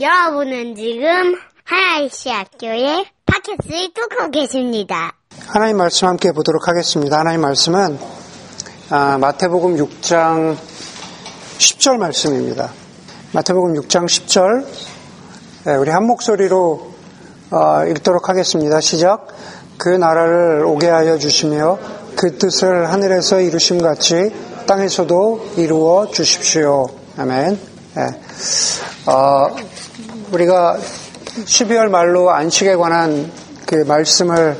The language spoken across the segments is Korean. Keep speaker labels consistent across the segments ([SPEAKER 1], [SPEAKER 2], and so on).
[SPEAKER 1] 여러분은 지금 하나이시 학교의 팟캐스트를 뚫고 계십니다.
[SPEAKER 2] 하나님 말씀 함께 보도록 하겠습니다. 하나님 말씀은 아, 마태복음 6장 10절 말씀입니다. 마태복음 6장 10절 네, 우리 한 목소리로 어, 읽도록 하겠습니다. 시작. 그 나라를 오게 하여 주시며 그 뜻을 하늘에서 이루심 같이 땅에서도 이루어 주십시오. 아멘. 네. 어, 우리가 12월 말로 안식에 관한 그 말씀을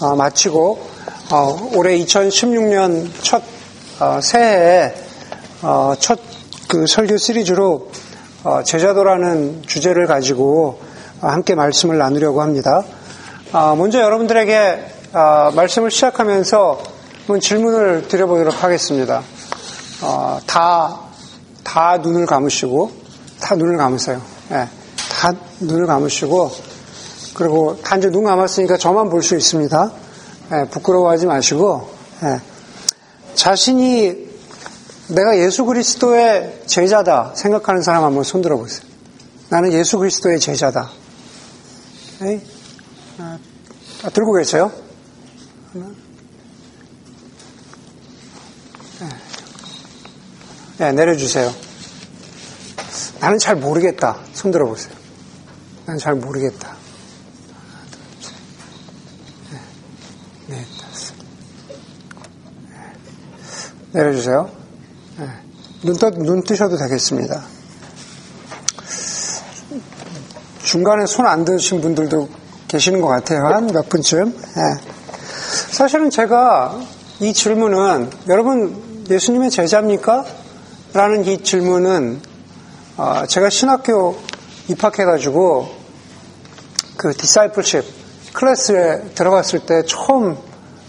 [SPEAKER 2] 어, 마치고 어, 올해 2016년 첫 어, 새해에 어, 첫그 설교 시리즈로 어, 제자도라는 주제를 가지고 함께 말씀을 나누려고 합니다. 아, 먼저 여러분들에게 아, 말씀을 시작하면서 질문을 드려보도록 하겠습니다. 어, 다, 다 눈을 감으시고, 다 눈을 감으세요. 네, 다 눈을 감으시고, 그리고 다 이제 눈 감았으니까 저만 볼 수 있습니다. 네, 부끄러워하지 마시고, 네, 자신이 내가 예수 그리스도의 제자다 생각하는 사람 한번 손 들어 보세요. 나는 예수 그리스도의 제자다. 네? 아, 들고 계세요? 네, 내려주세요. 나는 잘 모르겠다. 손 들어보세요. 나는 잘 모르겠다. 네, 네, 내려주세요. 네. 눈, 떠, 눈 뜨셔도 되겠습니다. 중간에 손 안 드신 분들도 계시는 것 같아요. 한 몇 분쯤. 네. 사실은 제가 이 질문은 여러분 예수님의 제자입니까? 라는 이 질문은 어, 제가 신학교 입학해가지고 그 디사이플십 클래스에 들어갔을 때 처음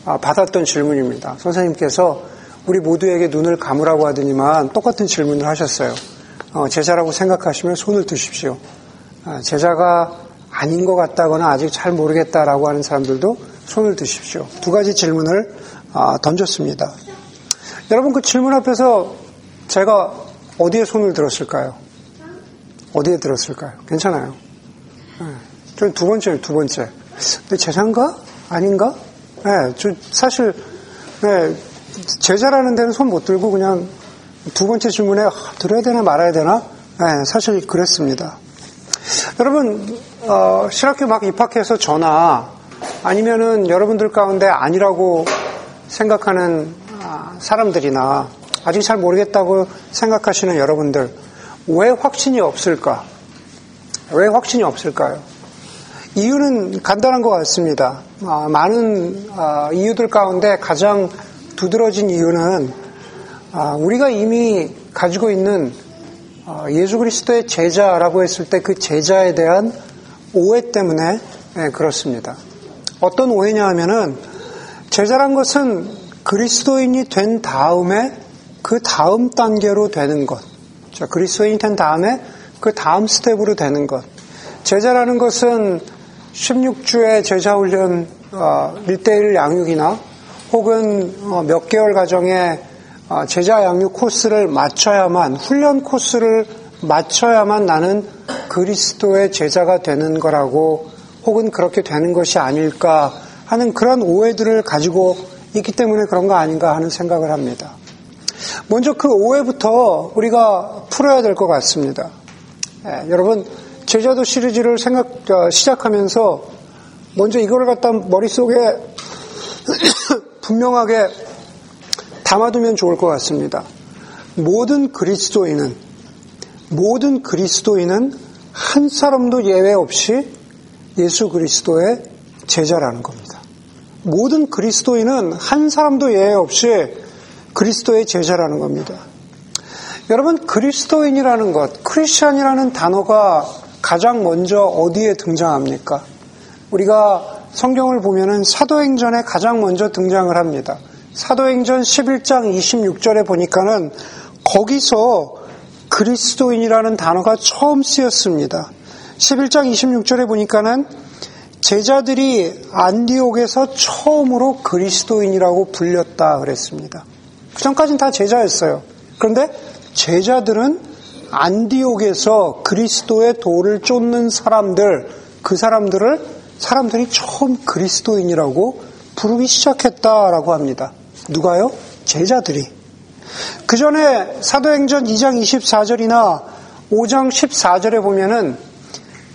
[SPEAKER 2] 어, 받았던 질문입니다. 선생님께서 우리 모두에게 눈을 감으라고 하더니만 똑같은 질문을 하셨어요. 어, 제자라고 생각하시면 손을 드십시오. 제자가 아닌 것 같다거나 아직 잘 모르겠다라고 하는 사람들도 손을 드십시오. 두 가지 질문을 던졌습니다. 여러분 그 질문 앞에서 제가 어디에 손을 들었을까요? 어디에 들었을까요? 괜찮아요. 네. 저는 두 번째요, 두 번째. 근데 제자인가? 아닌가? 네, 저 사실, 네, 제자라는 데는 손 못 들고 그냥 두 번째 질문에 아, 들어야 되나 말아야 되나? 네, 사실 그랬습니다. 여러분, 어, 신학교 막 입학해서 저나 아니면은 여러분들 가운데 아니라고 생각하는 아, 사람들이나 아직 잘 모르겠다고 생각하시는 여러분들, 왜 확신이 없을까? 왜 확신이 없을까요? 이유는 간단한 것 같습니다. 아, 많은 아, 이유들 가운데 가장 두드러진 이유는 아, 우리가 이미 가지고 있는 아, 예수 그리스도의 제자라고 했을 때 그 제자에 대한 오해 때문에 네, 그렇습니다. 어떤 오해냐 하면은 제자란 것은 그리스도인이 된 다음에 그 다음 단계로 되는 것. 자, 그리스도인이 된 다음에 그 다음 스텝으로 되는 것. 제자라는 것은 16주의 제자훈련 어, 1대1 양육이나 혹은 어, 몇 개월 과정의 어, 제자 양육 코스를 맞춰야만 훈련 코스를 맞춰야만 나는 그리스도의 제자가 되는 거라고 혹은 그렇게 되는 것이 아닐까 하는 그런 오해들을 가지고 있기 때문에 그런 거 아닌가 하는 생각을 합니다. 먼저 그 오해부터 우리가 풀어야 될 것 같습니다. 예, 여러분 제자도 시리즈를 생각 어, 시작하면서 먼저 이걸 갖다 머릿속에 분명하게 담아두면 좋을 것 같습니다. 모든 그리스도인은 모든 그리스도인은 한 사람도 예외 없이 예수 그리스도의 제자라는 겁니다. 모든 그리스도인은 한 사람도 예외 없이 그리스도의 제자라는 겁니다. 여러분, 그리스도인이라는 것, 크리스천이라는 단어가 가장 먼저 어디에 등장합니까? 우리가 성경을 보면은 사도행전에 가장 먼저 등장을 합니다. 사도행전 11장 26절에 보니까는 거기서 그리스도인이라는 단어가 처음 쓰였습니다. 11장 26절에 보니까는 제자들이 안디옥에서 처음으로 그리스도인이라고 불렸다 그랬습니다. 그 전까지는 다 제자였어요. 그런데 제자들은 안디옥에서 그리스도의 도를 쫓는 사람들, 그 사람들을 사람들이 처음 그리스도인이라고 부르기 시작했다라고 합니다. 누가요? 제자들이. 그 전에 사도행전 2장 24절이나 5장 14절에 보면은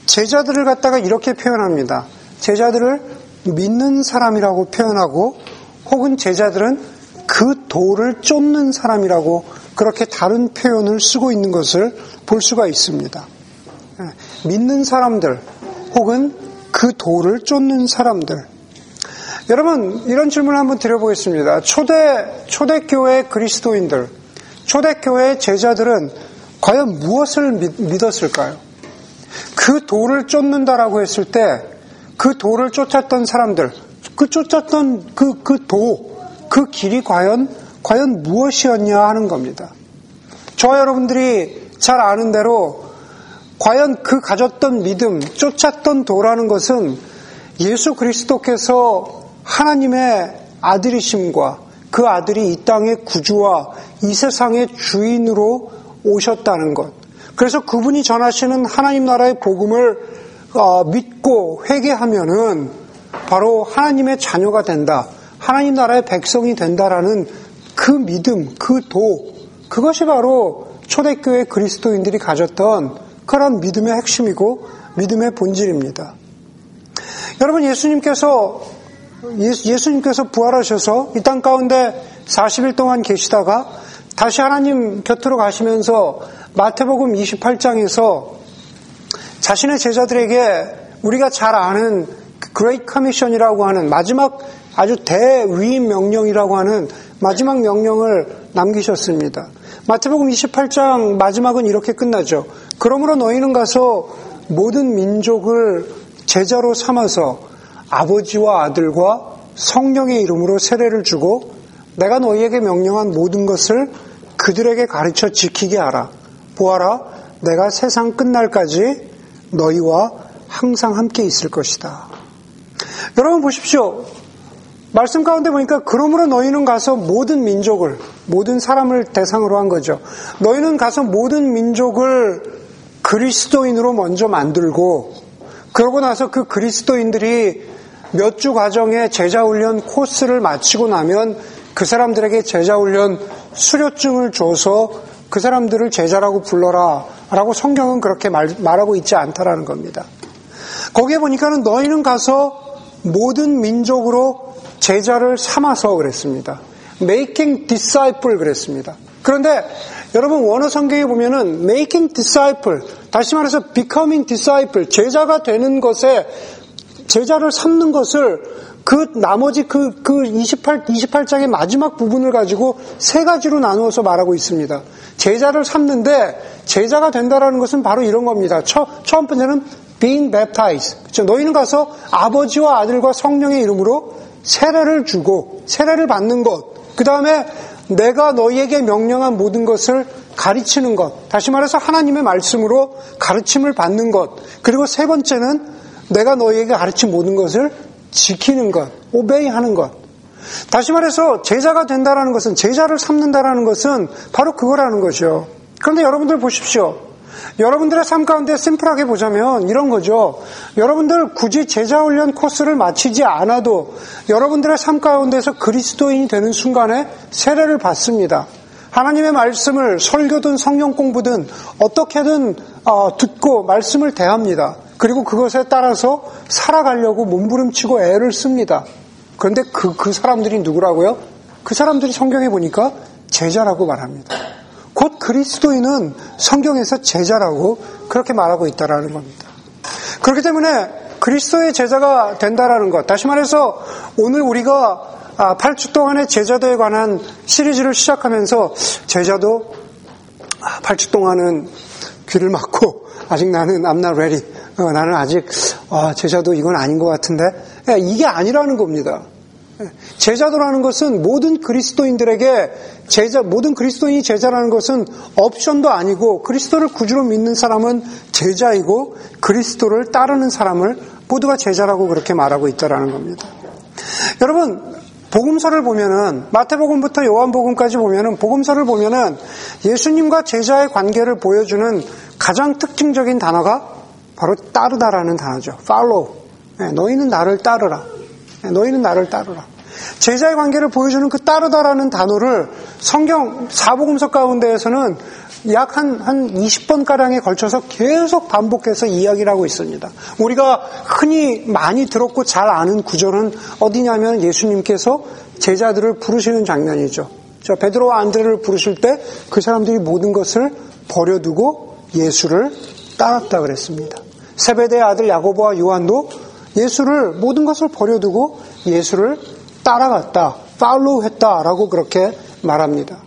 [SPEAKER 2] 제자들을 갖다가 이렇게 표현합니다. 제자들을 믿는 사람이라고 표현하고 혹은 제자들은 그 도를 쫓는 사람이라고 그렇게 다른 표현을 쓰고 있는 것을 볼 수가 있습니다. 예, 믿는 사람들 혹은 그 도를 쫓는 사람들. 여러분, 이런 질문을 한번 드려보겠습니다. 초대, 초대교회 그리스도인들, 초대교회 제자들은 과연 무엇을 믿, 었을까요? 그 도를 쫓는다라고 했을 때, 그 도를 쫓았던 사람들, 그 쫓았던 그, 그 도, 그 길이 과연, 과연 무엇이었냐 하는 겁니다. 저와 여러분들이 잘 아는 대로, 과연 그 가졌던 믿음, 쫓았던 도라는 것은 예수 그리스도께서 하나님의 아들이심과 그 아들이 이 땅의 구주와 이 세상의 주인으로 오셨다는 것. 그래서 그분이 전하시는 하나님 나라의 복음을 어, 믿고 회개하면은 바로 하나님의 자녀가 된다. 하나님 나라의 백성이 된다라는 그 믿음, 그 도, 그것이 바로 초대교회 그리스도인들이 가졌던 그런 믿음의 핵심이고 믿음의 본질입니다. 여러분 예수님께서 예수 님께서 부활하셔서 이 땅 가운데 40일 동안 계시다가 다시 하나님 곁으로 가시면서 마태복음 28장에서 자신의 제자들에게 우리가 잘 아는 Great Commission이라고 하는 마지막 아주 대위임 명령이라고 하는 마지막 명령을 남기셨습니다. 마태복음 28장 마지막은 이렇게 끝나죠. 그러므로 너희는 가서 모든 민족을 제자로 삼아서 아버지와 아들과 성령의 이름으로 세례를 주고 내가 너희에게 명령한 모든 것을 그들에게 가르쳐 지키게 하라. 보아라, 내가 세상 끝날까지 너희와 항상 함께 있을 것이다. 여러분 보십시오. 말씀 가운데 보니까 그러므로 너희는 가서 모든 민족을 모든 사람을 대상으로 한 거죠. 너희는 가서 모든 민족을 그리스도인으로 먼저 만들고 그러고 나서 그 그리스도인들이 몇 주 과정의 제자 훈련 코스를 마치고 나면 그 사람들에게 제자 훈련 수료증을 줘서 그 사람들을 제자라고 불러라 라고 성경은 그렇게 말, 말하고 있지 않다라는 겁니다. 거기에 보니까는 너희는 가서 모든 민족으로 제자를 삼아서 그랬습니다. making disciple 그랬습니다. 그런데 여러분 원어 성경에 보면은 making disciple 다시 말해서 becoming disciple 제자가 되는 것에 제자를 삼는 것을 그 나머지 그, 그 28, 28장의 마지막 부분을 가지고 세 가지로 나누어서 말하고 있습니다. 제자를 삼는데 제자가 된다라는 것은 바로 이런 겁니다. 처, 첫 번째는 being baptized. 그렇죠? 너희는 가서 아버지와 아들과 성령의 이름으로 세례를 주고 세례를 받는 것. 그 다음에 내가 너희에게 명령한 모든 것을 가르치는 것. 다시 말해서 하나님의 말씀으로 가르침을 받는 것. 그리고 세 번째는 내가 너희에게 가르친 모든 것을 지키는 것, 오베이 하는 것. 다시 말해서 제자가 된다라는 것은 제자를 삼는다라는 것은 바로 그거라는 것이요. 그런데 여러분들 보십시오. 여러분들의 삶 가운데 심플하게 보자면 이런 거죠. 여러분들 굳이 제자 훈련 코스를 마치지 않아도 여러분들의 삶 가운데서 그리스도인이 되는 순간에 세례를 받습니다. 하나님의 말씀을 설교든 성령 공부든 어떻게든 어, 듣고 말씀을 대합니다. 그리고 그것에 따라서 살아가려고 몸부림치고 애를 씁니다. 그런데 그, 그 사람들이 누구라고요? 그 사람들이 성경에 보니까 제자라고 말합니다. 곧 그리스도인은 성경에서 제자라고 그렇게 말하고 있다라는 겁니다. 그렇기 때문에 그리스도의 제자가 된다라는 것. 다시 말해서 오늘 우리가 8주 아, 동안의 제자도에 관한 시리즈를 시작하면서 제자도 8주 아, 동안은 귀를 막고 아직 나는 I'm not ready. 어, 나는 아직 아, 제자도 이건 아닌 것 같은데 예, 이게 아니라는 겁니다. 예, 제자도라는 것은 모든 그리스도인들에게 제자 모든 그리스도인이 제자라는 것은 옵션도 아니고 그리스도를 구주로 믿는 사람은 제자이고 그리스도를 따르는 사람을 모두가 제자라고 그렇게 말하고 있다라는 겁니다. 여러분 복음서를 보면은 마태복음부터 요한복음까지 보면은 복음서를 보면은 예수님과 제자의 관계를 보여주는 가장 특징적인 단어가 바로 따르다라는 단어죠. follow. 네, 너희는 나를 따르라. 네, 너희는 나를 따르라. 제자의 관계를 보여주는 그 따르다라는 단어를 성경 사복음서 가운데에서는 약 한, 한 20번가량에 걸쳐서 계속 반복해서 이야기를 하고 있습니다. 우리가 흔히 많이 들었고 잘 아는 구절은 어디냐면 예수님께서 제자들을 부르시는 장면이죠. 자, 베드로와 안드레를 부르실 때 그 사람들이 모든 것을 버려두고 예수를 따랐다 그랬습니다. 세베대의 아들 야고보와 요한도 예수를 모든 것을 버려두고 예수를 따라갔다, 팔로우 했다라고 그렇게 말합니다.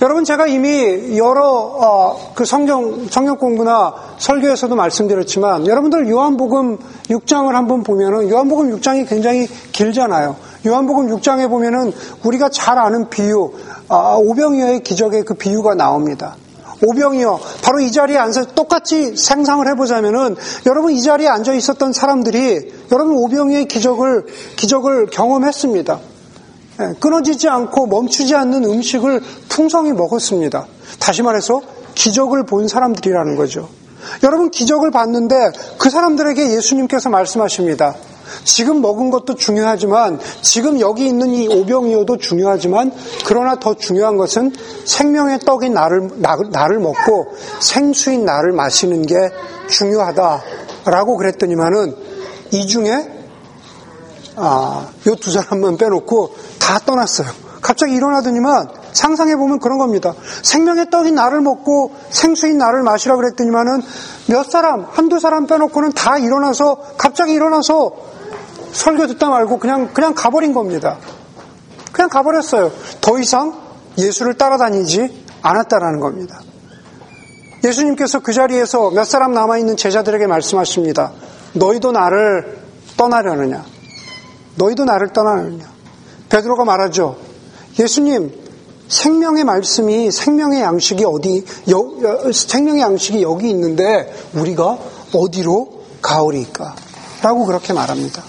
[SPEAKER 2] 여러분 제가 이미 여러 어, 그 성경 성경 공부나 설교에서도 말씀드렸지만 여러분들 요한복음 6장을 한번 보면은 요한복음 6장이 굉장히 길잖아요. 요한복음 6장에 보면은 우리가 잘 아는 비유 아, 오병이어의 기적의 그 비유가 나옵니다. 오병이어 바로 이 자리에 앉아 똑같이 생상을 해보자면은 여러분 이 자리에 앉아 있었던 사람들이 여러분 오병이어의 기적을 기적을 경험했습니다. 예, 끊어지지 않고 멈추지 않는 음식을 풍성히 먹었습니다. 다시 말해서 기적을 본 사람들이라는 거죠. 여러분 기적을 봤는데 그 사람들에게 예수님께서 말씀하십니다. 지금 먹은 것도 중요하지만 지금 여기 있는 이 오병이어도 중요하지만 그러나 더 중요한 것은 생명의 떡인 나를 나를 먹고 생수인 나를 마시는 게 중요하다라고 그랬더니만은 이 중에 아, 요 두 사람만 빼놓고 다 떠났어요. 갑자기 일어나더니만 상상해 보면 그런 겁니다. 생명의 떡인 나를 먹고 생수인 나를 마시라 그랬더니만은 몇 사람, 한두 사람 빼놓고는 다 일어나서 갑자기 일어나서 설교 듣다 말고 그냥 그냥 가버린 겁니다. 그냥 가버렸어요. 더 이상 예수를 따라다니지 않았다라는 겁니다. 예수님께서 그 자리에서 몇 사람 남아있는 제자들에게 말씀하십니다. 너희도 나를 떠나려느냐? 너희도 나를 떠나느냐? 베드로가 말하죠. 예수님, 생명의 말씀이 생명의 양식이 어디 여, 생명의 양식이 여기 있는데 우리가 어디로 가오리까? 라고 그렇게 말합니다.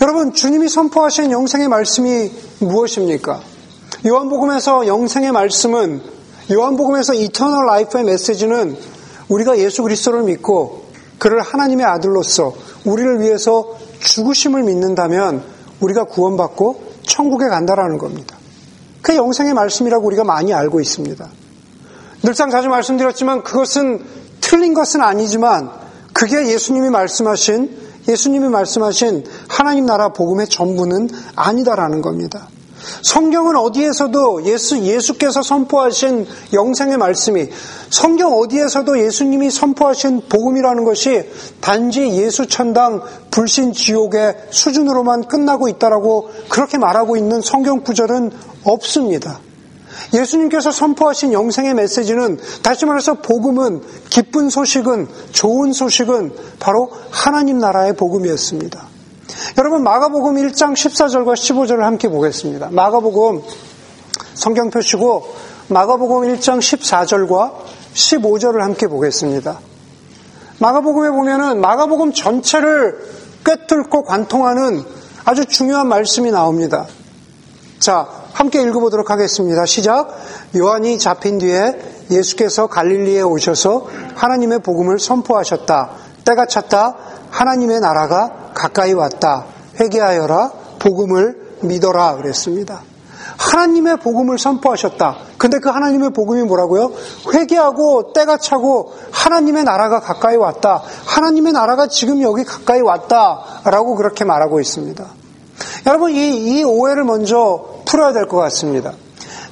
[SPEAKER 2] 여러분, 주님이 선포하신 영생의 말씀이 무엇입니까? 요한복음에서 영생의 말씀은 요한복음에서 eternal life의 메시지는 우리가 예수 그리스도를 믿고 그를 하나님의 아들로서 우리를 위해서 죽으심을 믿는다면 우리가 구원받고 천국에 간다라는 겁니다. 그 영생의 말씀이라고 우리가 많이 알고 있습니다. 늘상 자주 말씀드렸지만 그것은 틀린 것은 아니지만 그게 예수님이 말씀하신 예수님이 말씀하신 하나님 나라 복음의 전부는 아니다라는 겁니다. 성경은 어디에서도 예수, 예수께서 선포하신 영생의 말씀이 성경 어디에서도 예수님이 선포하신 복음이라는 것이 단지 예수 천당 불신 지옥의 수준으로만 끝나고 있다라고 그렇게 말하고 있는 성경 구절은 없습니다. 예수님께서 선포하신 영생의 메시지는 다시 말해서 복음은 기쁜 소식은 좋은 소식은 바로 하나님 나라의 복음이었습니다. 여러분 마가복음 1장 14절과 15절을 함께 보겠습니다. 마가복음 성경 표시고 마가복음 1장 14절과 15절을 함께 보겠습니다. 마가복음에 보면은 마가복음 전체를 꿰뚫고 관통하는 아주 중요한 말씀이 나옵니다. 자, 함께 읽어보도록 하겠습니다. 시작. 요한이 잡힌 뒤에 예수께서 갈릴리에 오셔서 하나님의 복음을 선포하셨다. 때가 찼다. 하나님의 나라가 가까이 왔다. 회개하여라. 복음을 믿어라. 그랬습니다. 하나님의 복음을 선포하셨다. 근데 그 하나님의 복음이 뭐라고요? 회개하고 때가 차고 하나님의 나라가 가까이 왔다. 하나님의 나라가 지금 여기 가까이 왔다. 라고 그렇게 말하고 있습니다. 여러분, 이, 이 오해를 먼저 풀어야 될 것 같습니다.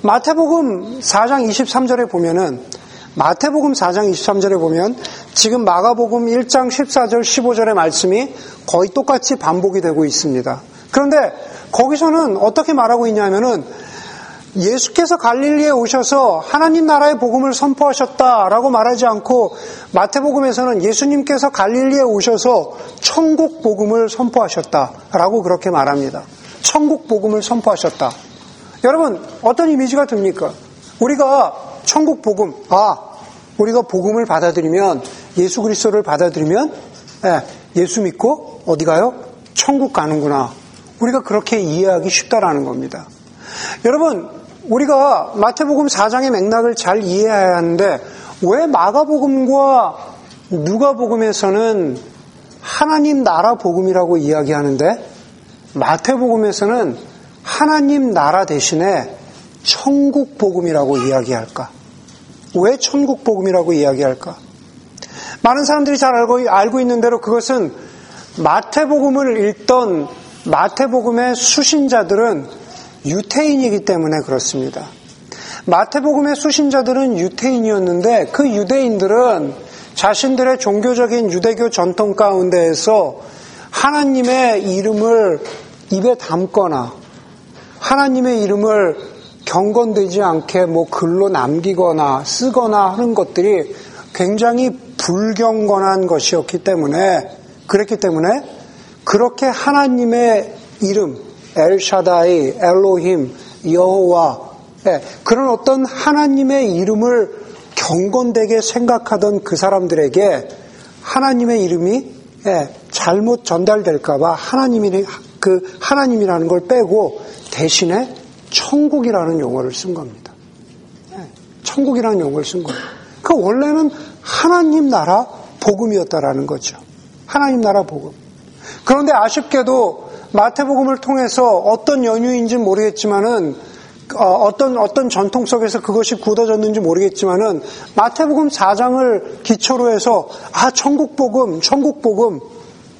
[SPEAKER 2] 마태복음 4장 23절에 보면은 마태복음 4장 23절에 보면 지금 마가복음 1장 14절 15절의 말씀이 거의 똑같이 반복이 되고 있습니다. 그런데 거기서는 어떻게 말하고 있냐면은 예수께서 갈릴리에 오셔서 하나님 나라의 복음을 선포하셨다라고 말하지 않고 마태복음에서는 예수님께서 갈릴리에 오셔서 천국 복음을 선포하셨다라고 그렇게 말합니다. 천국 복음을 선포하셨다. 여러분 어떤 이미지가 듭니까? 우리가 천국 복음 아 우리가 복음을 받아들이면 예수 그리스도를 받아들이면 예, 예수 믿고 어디 가요? 천국 가는구나. 우리가 그렇게 이해하기 쉽다라는 겁니다. 여러분, 우리가 마태복음 4장의 맥락을 잘 이해해야 하는데 왜 마가복음과 누가복음에서는 하나님 나라 복음이라고 이야기하는데 마태복음에서는 하나님 나라 대신에 천국 복음이라고 이야기할까? 왜 천국 복음이라고 이야기할까? 많은 사람들이 잘 알고, 알고 있는 대로 그것은 마태복음을 읽던 마태복음의 수신자들은 유태인이기 때문에 그렇습니다. 마태복음의 수신자들은 유태인이었는데 그 유대인들은 자신들의 종교적인 유대교 전통 가운데에서 하나님의 이름을 입에 담거나 하나님의 이름을 경건되지 않게 뭐 글로 남기거나 쓰거나 하는 것들이 굉장히 불경건한 것이었기 때문에 그랬기 때문에 그렇게 하나님의 이름 엘샤다이, 엘로힘, 여호와 예, 그런 어떤 하나님의 이름을 경건되게 생각하던 그 사람들에게 하나님의 이름이 예, 잘못 전달될까봐 하나님이 그 하나님이라는 걸 빼고 대신에 천국이라는 용어를 쓴 겁니다. 예, 천국이라는 용어를 쓴 거예요. 그 원래는 하나님 나라 복음이었다라는 거죠. 하나님 나라 복음. 그런데 아쉽게도 마태복음을 통해서 어떤 연유인지 모르겠지만은 어, 떤 어떤 전통 속에서 그것이 굳어졌는지 모르겠지만은 마태복음 4장을 기초로 해서 아 천국 복음, 천국 복음,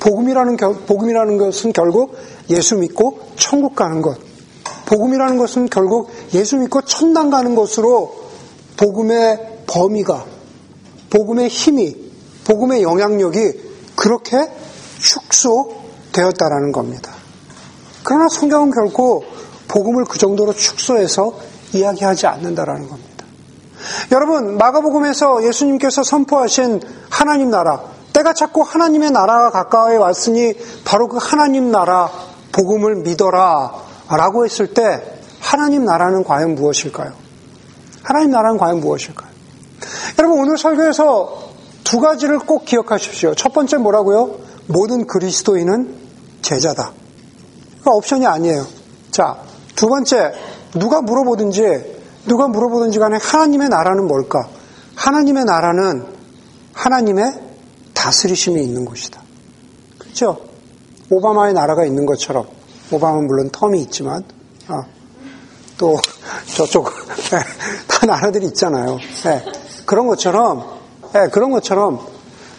[SPEAKER 2] 복음이라는 복음이라는 것은 결국 예수 믿고 천국 가는 것. 복음이라는 것은 결국 예수 믿고 천당 가는 것으로 복음의 범위가 복음의 힘이 복음의 영향력이 그렇게 축소되었다라는 겁니다. 그러나 성경은 결코 복음을 그 정도로 축소해서 이야기하지 않는다라는 겁니다. 여러분, 마가복음에서 예수님께서 선포하신 하나님 나라, 때가 찾고 하나님의 나라가 가까이 왔으니 바로 그 하나님 나라 복음을 믿어라 라고 했을 때 하나님 나라는 과연 무엇일까요? 하나님 나라는 과연 무엇일까요? 여러분, 오늘 설교에서 두 가지를 꼭 기억하십시오. 첫 번째 뭐라고요? 모든 그리스도인은 제자다. 그 옵션이 아니에요. 자, 두 번째, 누가 물어보든지, 누가 물어보든지 간에 하나님의 나라는 뭘까? 하나님의 나라는 하나님의 다스리심이 있는 곳이다. 그렇죠? 오바마의 나라가 있는 것처럼, 오바마는 물론 텀이 있지만, 아, 또 저쪽 다 나라들이 있잖아요. 네, 그런 것처럼, 네, 그런 것처럼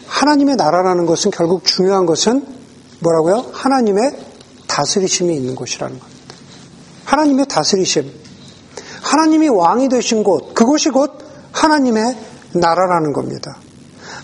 [SPEAKER 2] 하나님의 나라라는 것은 결국 중요한 것은 뭐라고요? 하나님의 다스리심이 있는 곳이라는 겁니다. 하나님의 다스리심. 하나님이 왕이 되신 곳, 그곳이 곧 하나님의 나라라는 겁니다.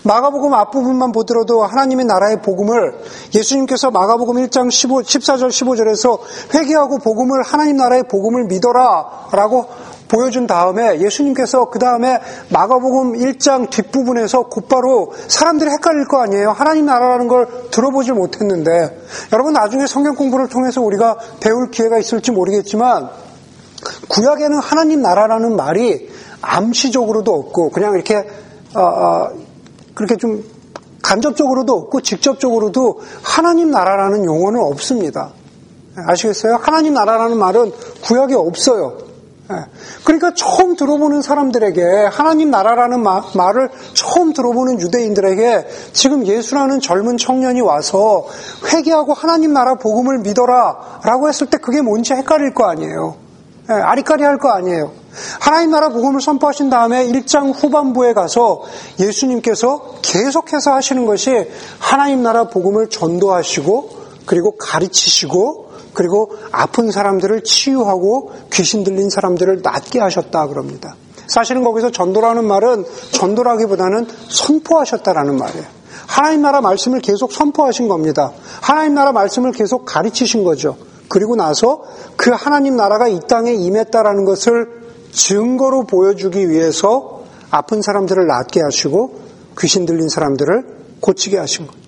[SPEAKER 2] 마가복음 앞부분만 보더라도 하나님의 나라의 복음을 예수님께서 마가복음 1장 15, 14절 15절에서 회개하고 복음을 하나님 나라의 복음을 믿어라 라고 보여준 다음에 예수님께서 그 다음에 마가복음 1장 뒷부분에서 곧바로 사람들이 헷갈릴 거 아니에요. 하나님 나라라는 걸 들어보질 못했는데 여러분 나중에 성경 공부를 통해서 우리가 배울 기회가 있을지 모르겠지만 구약에는 하나님 나라라는 말이 암시적으로도 없고 그냥 이렇게 어, 어, 그렇게 좀 간접적으로도 없고 직접적으로도 하나님 나라라는 용어는 없습니다. 아시겠어요? 하나님 나라라는 말은 구약에 없어요. 예. 그러니까 처음 들어보는 사람들에게 하나님 나라라는 말을 처음 들어보는 유대인들에게 지금 예수라는 젊은 청년이 와서 회개하고 하나님 나라 복음을 믿어라 라고 했을 때 그게 뭔지 헷갈릴 거 아니에요. 예, 아리까리 할 거 아니에요. 하나님 나라 복음을 선포하신 다음에 1장 후반부에 가서 예수님께서 계속해서 하시는 것이 하나님 나라 복음을 전도하시고 그리고 가르치시고 그리고 아픈 사람들을 치유하고 귀신 들린 사람들을 낫게 하셨다 그럽니다. 사실은 거기서 전도라는 말은 전도라기보다는 선포하셨다라는 말이에요. 하나님 나라 말씀을 계속 선포하신 겁니다. 하나님 나라 말씀을 계속 가르치신 거죠. 그리고 나서 그 하나님 나라가 이 땅에 임했다라는 것을 증거로 보여주기 위해서 아픈 사람들을 낫게 하시고 귀신 들린 사람들을 고치게 하신 거예요.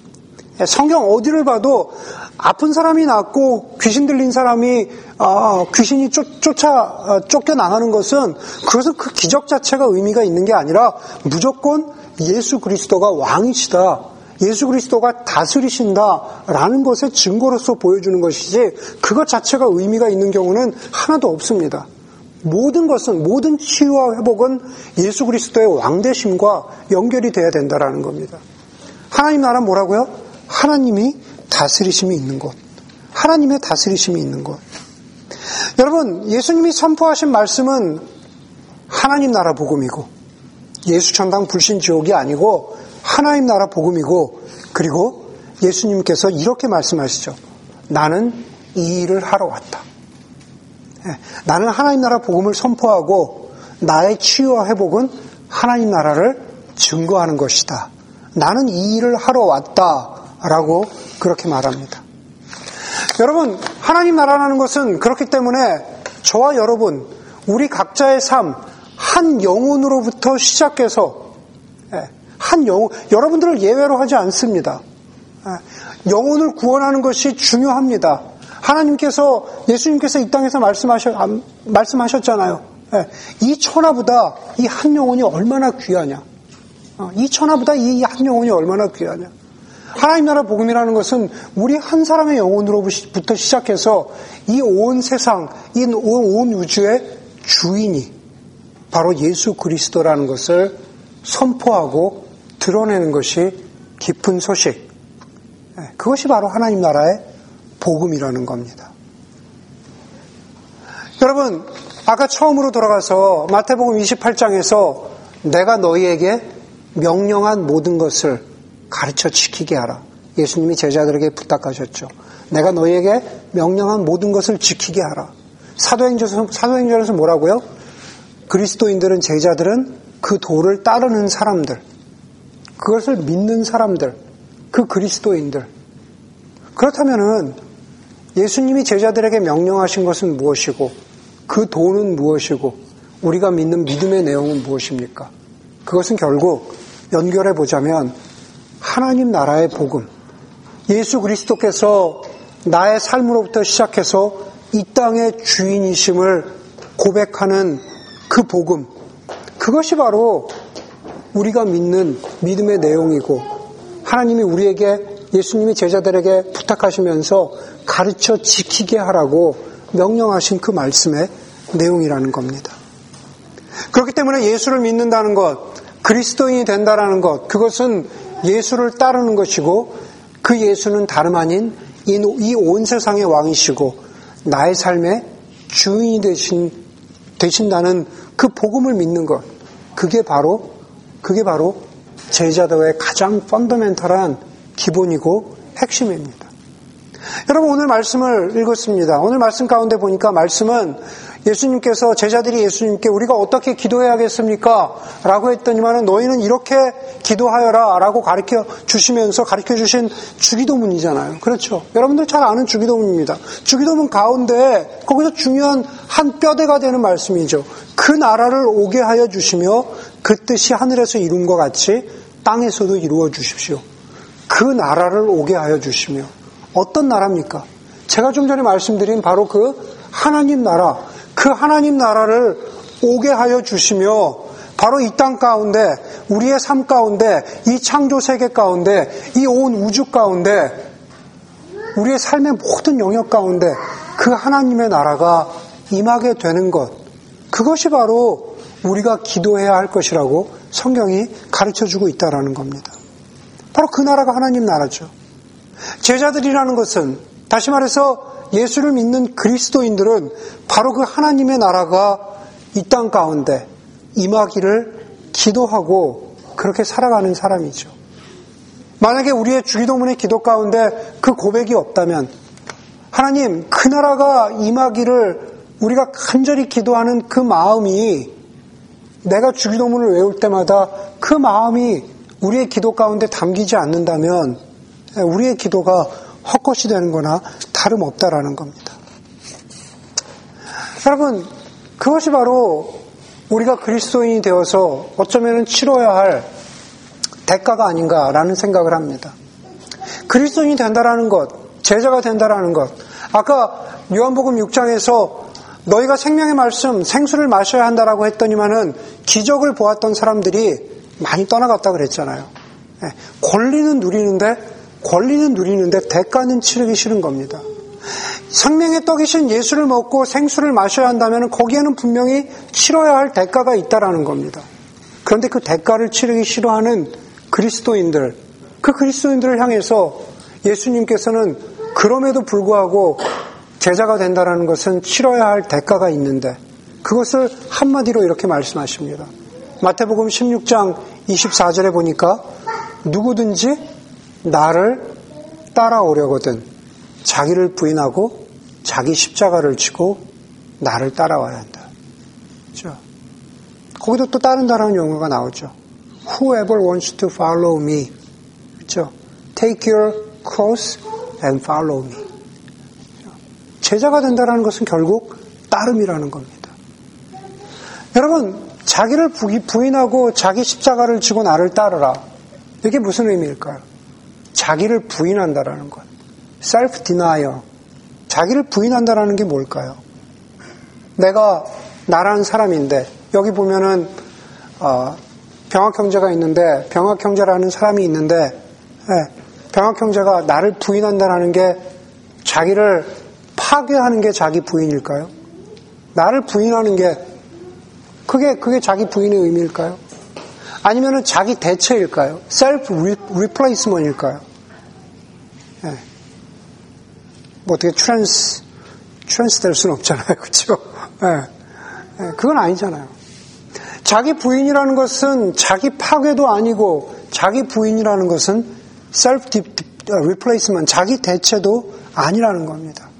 [SPEAKER 2] 성경 어디를 봐도 아픈 사람이 낫고 귀신 들린 사람이 아, 귀신이 쫓, 쫓아 아, 쫓겨 나가는 것은 그것은 그 기적 자체가 의미가 있는 게 아니라 무조건 예수 그리스도가 왕이시다. 예수 그리스도가 다스리신다라는 것의 증거로서 보여주는 것이지 그것 자체가 의미가 있는 경우는 하나도 없습니다. 모든 것은 모든 치유와 회복은 예수 그리스도의 왕대심과 연결이 돼야 된다라는 겁니다. 하나님 나라 뭐라고요? 하나님이 다스리심이 있는 것. 하나님의 다스리심이 있는 것. 여러분, 예수님이 선포하신 말씀은 하나님 나라 복음이고 예수 천당 불신 지옥이 아니고 하나님 나라 복음이고 그리고 예수님께서 이렇게 말씀하시죠. 나는 이 일을 하러 왔다. 예, 나는 하나님 나라 복음을 선포하고 나의 치유와 회복은 하나님 나라를 증거하는 것이다. 나는 이 일을 하러 왔다 라고 그렇게 말합니다. 여러분, 하나님 나라라는 것은 그렇기 때문에 저와 여러분, 우리 각자의 삶, 한 영혼으로부터 시작해서, 예, 한 영혼, 여러분들을 예외로 하지 않습니다. 예, 영혼을 구원하는 것이 중요합니다. 하나님께서, 예수님께서 이 땅에서 말씀하셨, 말씀하셨잖아요. 예, 이 천하보다 이 한 영혼이 얼마나 귀하냐. 어, 이 천하보다 이 한 영혼이 얼마나 귀하냐. 하나님 나라 복음이라는 것은 우리 한 사람의 영혼으로부터 시작해서 이 온 세상, 이 온 우주의 주인이 바로 예수 그리스도라는 것을 선포하고 드러내는 것이 깊은 소식. 예, 그것이 바로 하나님 나라의 복음이라는 겁니다. 여러분, 아까 처음으로 돌아가서 마태복음 28장에서 내가 너희에게 명령한 모든 것을 가르쳐 지키게 하라. 예수님이 제자들에게 부탁하셨죠. 내가 너희에게 명령한 모든 것을 지키게 하라. 사도행전에서, 사도행전에서 뭐라고요? 그리스도인들은 제자들은 그 도를 따르는 사람들, 그것을 믿는 사람들, 그 그리스도인들. 그렇다면은 예수님이 제자들에게 명령하신 것은 무엇이고 그 도는 무엇이고 우리가 믿는 믿음의 내용은 무엇입니까? 그것은 결국 연결해 보자면 하나님 나라의 복음, 예수 그리스도께서 나의 삶으로부터 시작해서 이 땅의 주인이심을 고백하는 그 복음, 그것이 바로 우리가 믿는 믿음의 내용이고 하나님이 우리에게 예수님이 제자들에게 부탁하시면서 가르쳐 지키게 하라고 명령하신 그 말씀의 내용이라는 겁니다. 그렇기 때문에 예수를 믿는다는 것, 그리스도인이 된다라는 것, 그것은 예수를 따르는 것이고 그 예수는 다름 아닌 이 온 세상의 왕이시고 나의 삶의 주인이 되신, 되신다는 그 복음을 믿는 것. 그게 바로, 그게 바로 제자도의 가장 펀더멘탈한 기본이고 핵심입니다. 여러분 오늘 말씀을 읽었습니다. 오늘 말씀 가운데 보니까 말씀은 예수님께서 제자들이 예수님께 우리가 어떻게 기도해야겠습니까? 라고 했더니만은 너희는 이렇게 기도하여라 라고 가르쳐 주시면서 가르쳐 주신 주기도문이잖아요. 그렇죠. 여러분들 잘 아는 주기도문입니다. 주기도문 가운데 거기서 중요한 한 뼈대가 되는 말씀이죠. 그 나라를 오게 하여 주시며 그 뜻이 하늘에서 이룬 것 같이 땅에서도 이루어 주십시오. 그 나라를 오게 하여 주시며 어떤 나라입니까? 제가 좀 전에 말씀드린 바로 그 하나님 나라, 그 하나님 나라를 오게 하여 주시며 바로 이 땅 가운데 우리의 삶 가운데 이 창조 세계 가운데 이 온 우주 가운데 우리의 삶의 모든 영역 가운데 그 하나님의 나라가 임하게 되는 것 그것이 바로 우리가 기도해야 할 것이라고 성경이 가르쳐 주고 있다라는 겁니다. 바로 그 나라가 하나님 나라죠. 제자들이라는 것은 다시 말해서 예수를 믿는 그리스도인들은 바로 그 하나님의 나라가 이 땅 가운데 임하기를 기도하고 그렇게 살아가는 사람이죠. 만약에 우리의 주기도문의 기도 가운데 그 고백이 없다면 하나님 그 나라가 임하기를 우리가 간절히 기도하는 그 마음이 내가 주기도문을 외울 때마다 그 마음이 우리의 기도 가운데 담기지 않는다면 우리의 기도가 헛것이 되는 거나 다름없다라는 겁니다. 여러분, 그것이 바로 우리가 그리스도인이 되어서 어쩌면 치러야 할 대가가 아닌가라는 생각을 합니다. 그리스도인이 된다라는 것, 제자가 된다라는 것. 아까 요한복음 6장에서 너희가 생명의 말씀, 생수를 마셔야 한다라고 했더니만은 기적을 보았던 사람들이 많이 떠나갔다 그랬잖아요. 예, 권리는 누리는데 권리는 누리는데 대가는 치르기 싫은 겁니다. 생명의 떡이신 예수를 먹고 생수를 마셔야 한다면 거기에는 분명히 치러야 할 대가가 있다라는 겁니다. 그런데 그 대가를 치르기 싫어하는 그리스도인들, 그 그리스도인들을 향해서 예수님께서는 그럼에도 불구하고 제자가 된다라는 것은 치러야 할 대가가 있는데 그것을 한마디로 이렇게 말씀하십니다. 마태복음 16장 24절에 보니까 누구든지 나를 따라오려거든 자기를 부인하고 자기 십자가를 지고 나를 따라와야 한다. 그렇죠? 거기도 또 따른다라는 용어가 나오죠. Whoever wants to follow me. 그렇죠? Take your cross and follow me. 제자가 된다라는 것은 결국 따름이라는 겁니다. 여러분, 자기를 부인하고 자기 십자가를 지고 나를 따르라. 이게 무슨 의미일까요? 자기를 부인한다라는 것. self denial. 자기를 부인한다라는 게 뭘까요? 내가 나라는 사람인데 여기 보면은 어, 병학 형제가 있는데 병학 형제라는 사람이 있는데 네, 병학 형제가 나를 부인한다라는 게 자기를 파괴하는 게 자기 부인일까요? 나를 부인하는 게 그게 그게 자기 부인의 의미일까요? 아니면은 자기 대체일까요? 셀프 리플레이스먼일까요? 네. 뭐 어떻게 trans trans 될 수는 없잖아요, 그렇죠? 네. 네. 그건 아니잖아요. 자기 부인이라는 것은 자기 파괴도 아니고 자기 부인이라는 것은 self replacement 자기 대체도 아니라는 겁니다.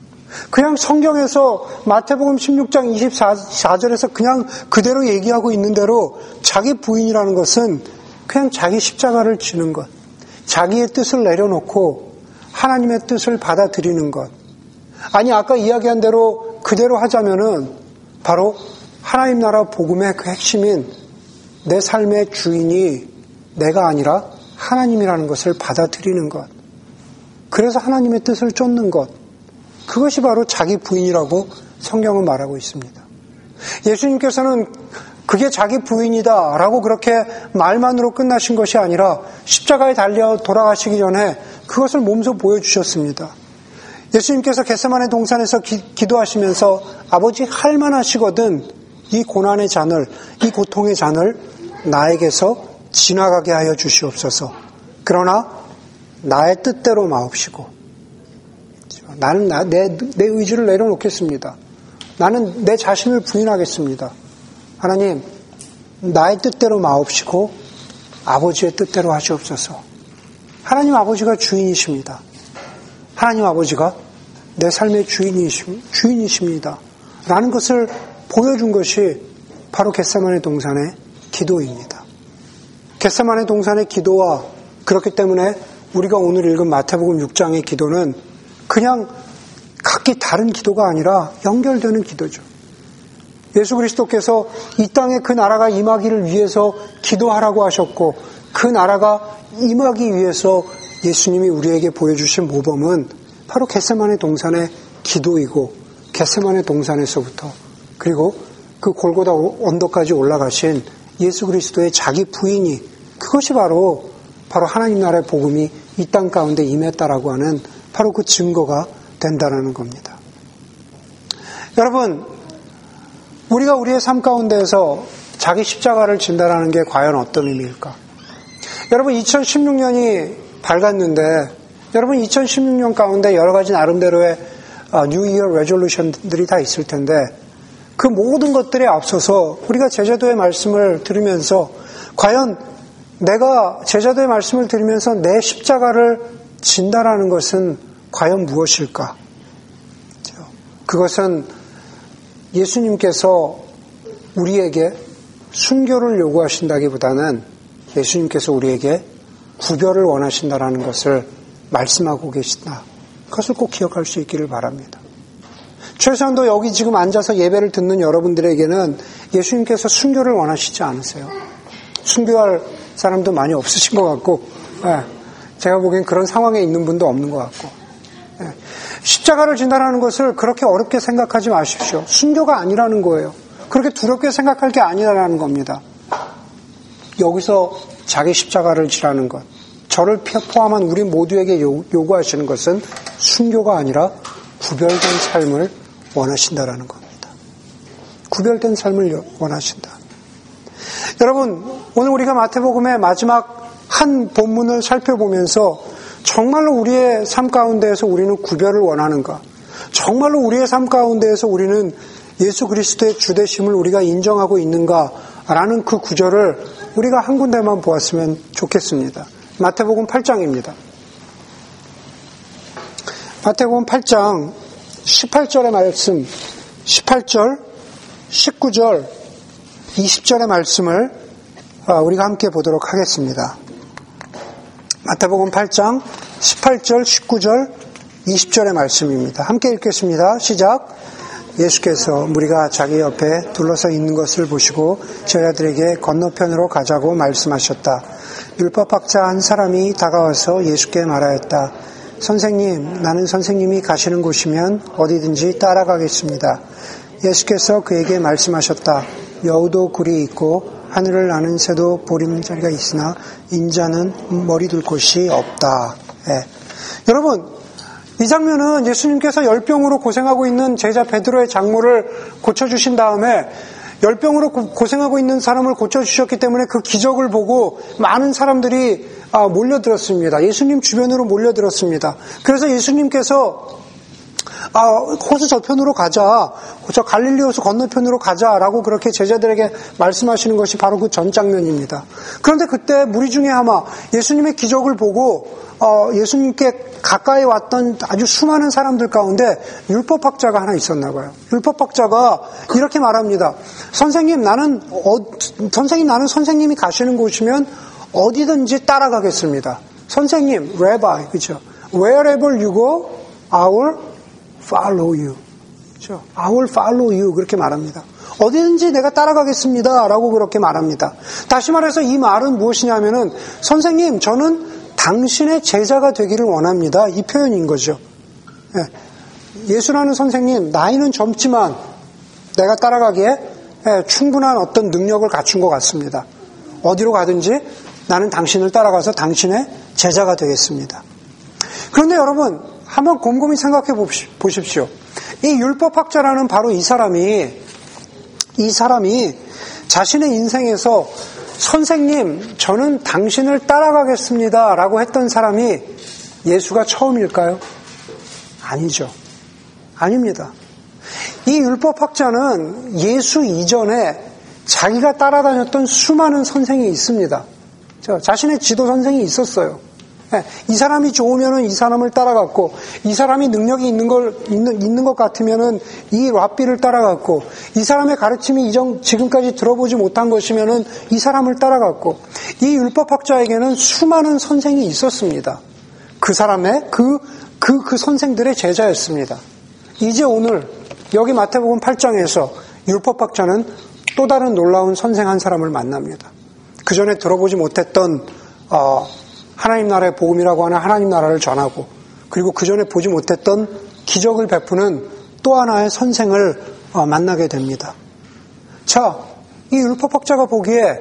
[SPEAKER 2] 그냥 성경에서 마태복음 16장 24절에서 그냥 그대로 얘기하고 있는 대로 자기 부인이라는 것은 그냥 자기 십자가를 지는 것, 자기의 뜻을 내려놓고 하나님의 뜻을 받아들이는 것. 아니, 아까 이야기한 대로 그대로 하자면은 바로 하나님 나라 복음의 그 핵심인 내 삶의 주인이 내가 아니라 하나님이라는 것을 받아들이는 것. 그래서 하나님의 뜻을 쫓는 것. 그것이 바로 자기 부인이라고 성경은 말하고 있습니다. 예수님께서는 그게 자기 부인이다 라고 그렇게 말만으로 끝나신 것이 아니라 십자가에 달려 돌아가시기 전에 그것을 몸소 보여주셨습니다. 예수님께서 겟세만의 동산에서 기, 도하시면서 아버지 할만하시거든 이 고난의 잔을 이 고통의 잔을 나에게서 지나가게 하여 주시옵소서. 그러나 나의 뜻대로 마옵시고 나는 나, 내, 내 의지를 내려놓겠습니다. 나는 내 자신을 부인하겠습니다. 하나님, 나의 뜻대로 마옵시고 아버지의 뜻대로 하시옵소서. 하나님 아버지가 주인이십니다. 하나님 아버지가 내 삶의 주인이십, 주인이십니다. 라는 것을 보여준 것이 바로 겟세만의 동산의 기도입니다. 겟세만의 동산의 기도와 그렇기 때문에 우리가 오늘 읽은 마태복음 6장의 기도는 그냥 각기 다른 기도가 아니라 연결되는 기도죠. 예수 그리스도께서 이 땅에 그 나라가 임하기를 위해서 기도하라고 하셨고 그 나라가 임하기 위해서 예수님이 우리에게 보여주신 모범은 바로 겟세만의 동산의 기도이고 겟세만의 동산에서부터 그리고 그 골고다 언덕까지 올라가신 예수 그리스도의 자기 부인이 그것이 바로 바로 하나님 나라의 복음이 이 땅 가운데 임했다라고 하는 바로 그 증거가 된다는 겁니다. 여러분, 우리가 우리의 삶 가운데에서 자기 십자가를 진다라는 게 과연 어떤 의미일까? 여러분, 2016년이 밝았는데, 여러분, 2016년 가운데 여러 가지 나름대로의 New Year resolution들이 다 있을 텐데, 그 모든 것들에 앞서서 우리가 제자도의 말씀을 들으면서 과연 내가 제자도의 말씀을 들으면서 내 십자가를 진다라는 것은 과연 무엇일까? 그것은 예수님께서 우리에게 순교를 요구하신다기보다는 예수님께서 우리에게 구별을 원하신다라는 것을 말씀하고 계신다. 그것을 꼭 기억할 수 있기를 바랍니다. 최소한도 여기 지금 앉아서 예배를 듣는 여러분들에게는 예수님께서 순교를 원하시지 않으세요. 순교할 사람도 많이 없으신 것 같고, 예, 제가 보기엔 그런 상황에 있는 분도 없는 것 같고, 예, 십자가를 진다라는 것을 그렇게 어렵게 생각하지 마십시오. 순교가 아니라는 거예요. 그렇게 두렵게 생각할 게 아니라는 겁니다. 여기서 자기 십자가를 지라는 것. 저를 포함한 우리 모두에게 요구하시는 것은 순교가 아니라 구별된 삶을 원하신다라는 겁니다. 구별된 삶을 원하신다. 여러분, 오늘 우리가 마태복음의 마지막 한 본문을 살펴보면서 정말로 우리의 삶 가운데에서 우리는 구별을 원하는가? 정말로 우리의 삶 가운데에서 우리는 예수 그리스도의 주대심을 우리가 인정하고 있는가라는 그 구절을 우리가 한 군데만 보았으면 좋겠습니다. 마태복음 8장입니다. 마태복음 8장 18절의 말씀, 18절, 19절, 20절의 말씀을 아, 우리가 함께 보도록 하겠습니다. 마태복음 8장 18절, 19절, 20절의 말씀입니다. 함께 읽겠습니다. 시작. 예수께서 무리가 자기 옆에 둘러서 있는 것을 보시고 제자들에게 건너편으로 가자고 말씀하셨다. 율법학자 한 사람이 다가와서 예수께 말하였다. 선생님, 나는 선생님이 가시는 곳이면 어디든지 따라가겠습니다. 예수께서 그에게 말씀하셨다. 여우도 굴이 있고 하늘을 나는 새도 보림자리가 있으나 인자는 머리 둘 곳이 없다. 예. 여러분, 이 장면은 예수님께서 열병으로 고생하고 있는 제자 베드로의 장모를 고쳐주신 다음에 열병으로 고생하고 있는 사람을 고쳐주셨기 때문에 그 기적을 보고 많은 사람들이 아, 몰려들었습니다. 예수님 주변으로 몰려들었습니다. 그래서 예수님께서 아, 호수 저편으로 가자. 저 갈릴리 호수 건너편으로 가자라고 그렇게 제자들에게 말씀하시는 것이 바로 그 전 장면입니다. 그런데 그때 무리 중에 아마 예수님의 기적을 보고 어, 예수님께 가까이 왔던 아주 수많은 사람들 가운데 율법학자가 하나 있었나 봐요. 율법학자가 이렇게 말합니다. 선생님 나는 어, 선생님 나는 선생님이 가시는 곳이면 어디든지 따라가겠습니다. 선생님, 레바이, 그죠? Wherever you go, I will follow you. 그죠? I will follow you. 그렇게 말합니다. 어디든지 내가 따라가겠습니다. 라고 그렇게 말합니다. 다시 말해서 이 말은 무엇이냐면은, 선생님, 저는 당신의 제자가 되기를 원합니다. 이 표현인 거죠. 예. 수라는 선생님, 나이는 젊지만 내가 따라가기에 예, 충분한 어떤 능력을 갖춘 것 같습니다. 어디로 가든지 나는 당신을 따라가서 당신의 제자가 되겠습니다. 그런데 여러분, 한번 곰곰이 생각해 보십시오. 이 율법학자라는 바로 이 사람이, 이 사람이 자신의 인생에서 선생님, 저는 당신을 따라가겠습니다. 라고 했던 사람이 예수가 처음일까요? 아니죠. 아닙니다. 이 율법학자는 예수 이전에 자기가 따라다녔던 수많은 선생이 있습니다. 자신의 지도 선생이 있었어요. 예, 이 사람이 좋으면은 이 사람을 따라갔고, 이 사람이 능력이 있는 걸, 있는, 있는 것 같으면은 이 랍비를 따라갔고, 이 사람의 가르침이 이전, 지금까지 들어보지 못한 것이면은 이 사람을 따라갔고, 이 율법학자에게는 수많은 선생이 있었습니다. 그 사람의, 그, 그, 그 선생들의 제자였습니다. 이제 오늘, 여기 마태복음 8장에서 율법학자는 또 다른 놀라운 선생 한 사람을 만납니다. 그 전에 들어보지 못했던 어, 하나님 나라의 복음이라고 하는 하나님 나라를 전하고 그리고 그 전에 보지 못했던 기적을 베푸는 또 하나의 선생을 어, 만나게 됩니다. 자, 이 율법학자가 보기에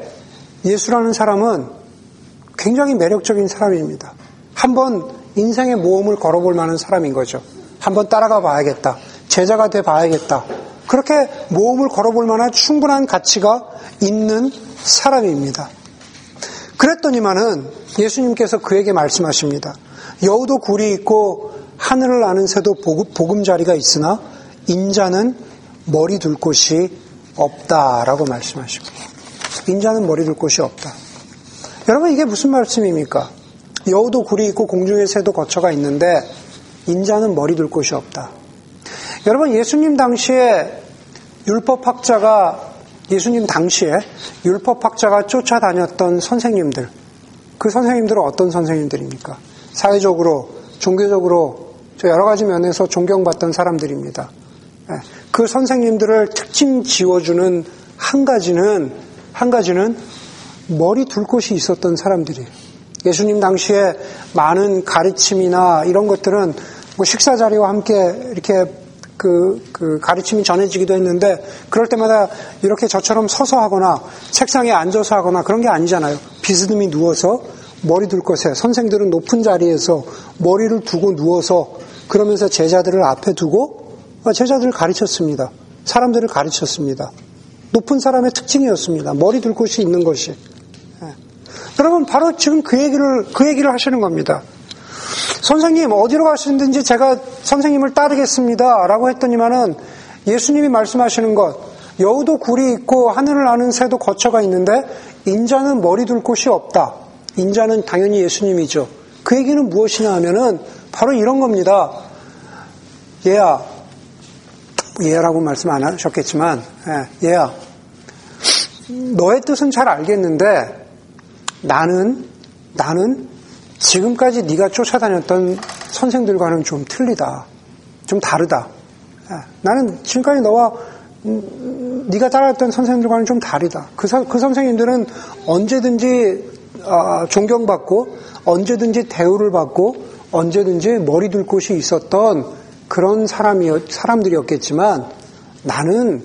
[SPEAKER 2] 예수라는 사람은 굉장히 매력적인 사람입니다. 한번 인생의 모험을 걸어볼 만한 사람인 거죠. 한번 따라가 봐야겠다. 제자가 돼 봐야겠다. 그렇게 모험을 걸어볼 만한 충분한 가치가 있는 사람입니다. 그랬더니만은 예수님께서 그에게 말씀하십니다. 여우도 굴이 있고 하늘을 나는 새도 보금자리가 있으나 인자는 머리 둘 곳이 없다라고 말씀하십니다. 인자는 머리 둘 곳이 없다. 여러분 이게 무슨 말씀입니까? 여우도 굴이 있고 공중의 새도 거처가 있는데 인자는 머리 둘 곳이 없다. 여러분 예수님 당시에 율법학자가 예수님 당시에 율법학자가 쫓아다녔던 선생님들, 그 선생님들은 어떤 선생님들입니까? 사회적으로, 종교적으로 여러 가지 면에서 존경받던 사람들입니다. 예, 그 선생님들을 특징 지워주는 한 가지는, 한 가지는 머리 둘 곳이 있었던 사람들이에요. 예수님 당시에 많은 가르침이나 이런 것들은 뭐 식사 자리와 함께 이렇게 그, 그 가르침이 전해지기도 했는데 그럴 때마다 이렇게 저처럼 서서 하거나 책상에 앉아서 하거나 그런 게 아니잖아요. 비스듬히 누워서 머리 둘 것에 선생들은 높은 자리에서 머리를 두고 누워서 그러면서 제자들을 앞에 두고 제자들을 가르쳤습니다. 사람들을 가르쳤습니다. 높은 사람의 특징이었습니다. 머리 둘 곳이 있는 것이. 예. 여러분 바로 지금 그 얘기를 그 얘기를 하시는 겁니다. 선생님 어디로 가시는지 제가 선생님을 따르겠습니다 라고 했더니만은 예수님이 말씀하시는 것 여우도 굴이 있고 하늘을 나는 새도 거처가 있는데 인자는 머리 둘 곳이 없다. 인자는 당연히 예수님이죠. 그 얘기는 무엇이냐 하면은 바로 이런 겁니다. 얘야, 얘라고 말씀 안 하셨겠지만, 예, 얘야, 너의 뜻은 잘 알겠는데 나는 나는 지금까지 네가 쫓아다녔던 선생들과는 좀 틀리다, 좀 다르다. 예, 나는 지금까지 너와 음, 네가 따라했던 선생님들과는 좀 다르다. 그, 그 선생님들은 언제든지 어, 존경받고 언제든지 대우를 받고 언제든지 머리 둘 곳이 있었던 그런 사람이 사람들이었겠지만 나는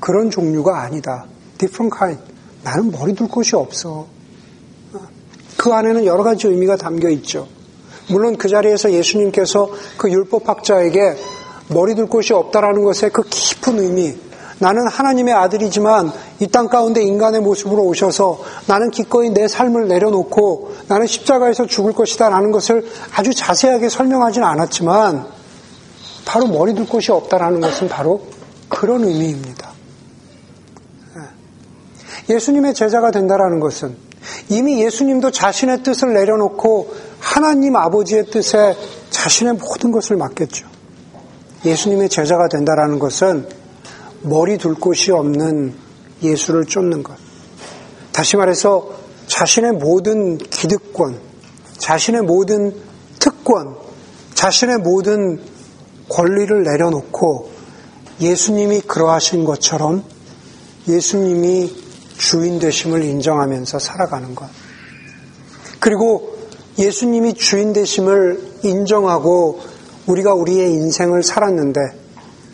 [SPEAKER 2] 그런 종류가 아니다. different kind. 나는 머리 둘 곳이 없어. 그 안에는 여러 가지 의미가 담겨 있죠. 물론 그 자리에서 예수님께서 그 율법학자에게 머리 둘 곳이 없다라는 것에 그 깊은 의미, 나는 하나님의 아들이지만 이 땅 가운데 인간의 모습으로 오셔서 나는 기꺼이 내 삶을 내려놓고 나는 십자가에서 죽을 것이다 라는 것을 아주 자세하게 설명하지는 않았지만 바로 머리 둘 곳이 없다라는 것은 바로 그런 의미입니다. 예. 예수님의 제자가 된다라는 것은 이미 예수님도 자신의 뜻을 내려놓고 하나님 아버지의 뜻에 자신의 모든 것을 맡겼죠. 예수님의 제자가 된다라는 것은 머리 둘 곳이 없는 예수를 쫓는 것. 다시 말해서 자신의 모든 기득권, 자신의 모든 특권, 자신의 모든 권리를 내려놓고 예수님이 그러하신 것처럼 예수님이 주인 되심을 인정하면서 살아가는 것. 그리고 예수님이 주인 되심을 인정하고 우리가 우리의 인생을 살았는데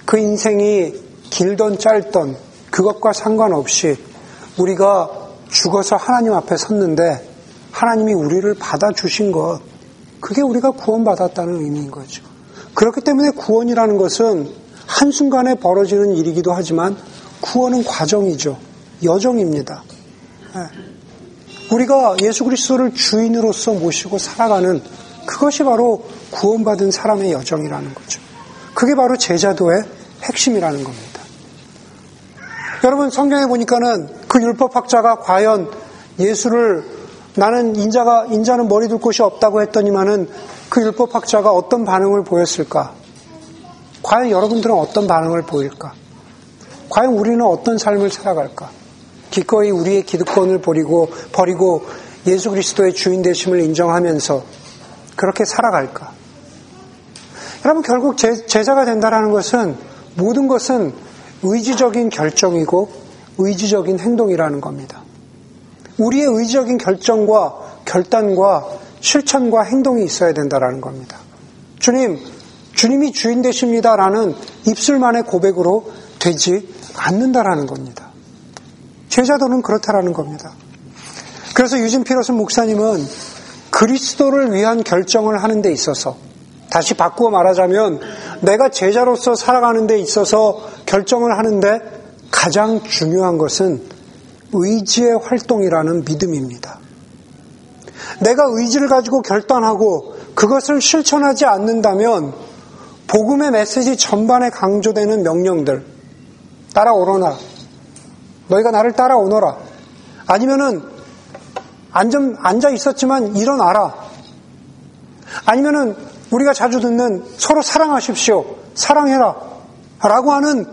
[SPEAKER 2] 그 인생이 길던 짧던 그것과 상관없이 우리가 죽어서 하나님 앞에 섰는데 하나님이 우리를 받아주신 것, 그게 우리가 구원받았다는 의미인 거죠. 그렇기 때문에 구원이라는 것은 한순간에 벌어지는 일이기도 하지만 구원은 과정이죠. 여정입니다. 예. 우리가 예수 그리스도를 주인으로서 모시고 살아가는 그것이 바로 구원받은 사람의 여정이라는 거죠. 그게 바로 제자도의 핵심이라는 겁니다. 여러분 성경에 보니까는 그 율법학자가 과연 예수를 나는 인자가 인자는 머리 둘 곳이 없다고 했더니만은 그 율법학자가 어떤 반응을 보였을까? 과연 여러분들은 어떤 반응을 보일까? 과연 우리는 어떤 삶을 살아갈까? 기꺼이 우리의 기득권을 버리고 버리고 예수 그리스도의 주인 되심을 인정하면서 그렇게 살아갈까? 여러분 결국 제, 제자가 된다라는 것은 모든 것은 의지적인 결정이고 의지적인 행동이라는 겁니다. 우리의 의지적인 결정과 결단과 실천과 행동이 있어야 된다라는 겁니다. 주님, 주님이 주인 되십니다라는 입술만의 고백으로 되지 않는다라는 겁니다. 제자도는 그렇다라는 겁니다. 그래서 유진 피러스 목사님은 그리스도를 위한 결정을 하는 데 있어서 다시 바꾸어 말하자면 내가 제자로서 살아가는 데 있어서 결정을 하는데 가장 중요한 것은 의지의 활동이라는 믿음입니다. 내가 의지를 가지고 결단하고 그것을 실천하지 않는다면 복음의 메시지 전반에 강조되는 명령들 따라오너라 너희가 나를 따라오너라 아니면은 앉아, 앉아 있었지만 일어나라 아니면은 우리가 자주 듣는 서로 사랑하십시오. 사랑해라. 라고 하는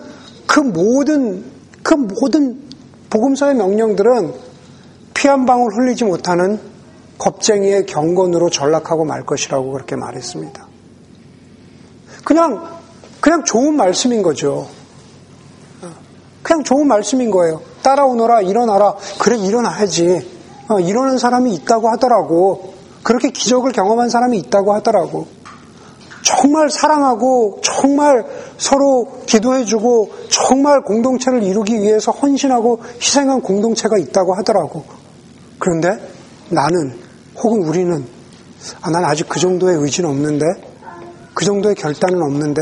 [SPEAKER 2] 그 모든, 그 모든 복음서의 명령들은 피 한 방울 흘리지 못하는 겁쟁이의 경건으로 전락하고 말 것이라고 그렇게 말했습니다. 그냥, 그냥 좋은 말씀인 거죠. 그냥 좋은 말씀인 거예요. 따라오너라, 일어나라. 그래, 일어나야지. 어, 이러는 사람이 있다고 하더라고. 그렇게 기적을 경험한 사람이 있다고 하더라고. 정말 사랑하고 정말 서로 기도해주고 정말 공동체를 이루기 위해서 헌신하고 희생한 공동체가 있다고 하더라고. 그런데 나는 혹은 우리는 아, 난 아직 그 정도의 의지는 없는데 그 정도의 결단은 없는데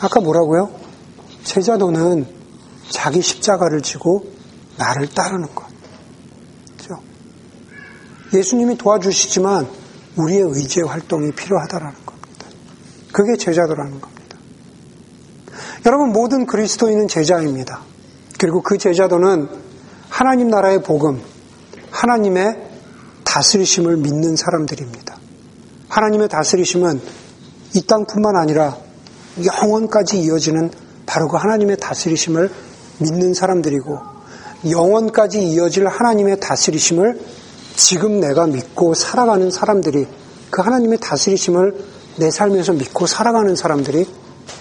[SPEAKER 2] 아까 뭐라고요? 제자 너는 자기 십자가를 지고 나를 따르는 것. 그죠? 예수님이 도와주시지만 우리의 의지의 활동이 필요하다라는 겁니다. 그게 제자도라는 겁니다. 여러분 모든 그리스도인은 제자입니다. 그리고 그 제자도는 하나님 나라의 복음, 하나님의 다스리심을 믿는 사람들입니다. 하나님의 다스리심은 이 땅뿐만 아니라 영원까지 이어지는 바로 그 하나님의 다스리심을 믿는 사람들이고 영원까지 이어질 하나님의 다스리심을 지금 내가 믿고 살아가는 사람들이 그 하나님의 다스리심을 내 삶에서 믿고 살아가는 사람들이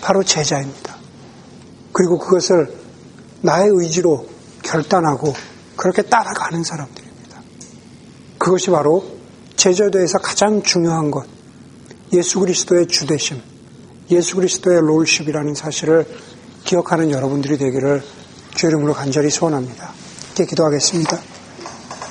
[SPEAKER 2] 바로 제자입니다. 그리고 그것을 나의 의지로 결단하고 그렇게 따라가는 사람들입니다. 그것이 바로 제자도에서 가장 중요한 것, 예수 그리스도의 주대심, 예수 그리스도의 롤십이라는 사실을 기억하는 여러분들이 되기를 주 이름으로 간절히 소원합니다. 이렇게 기도하겠습니다.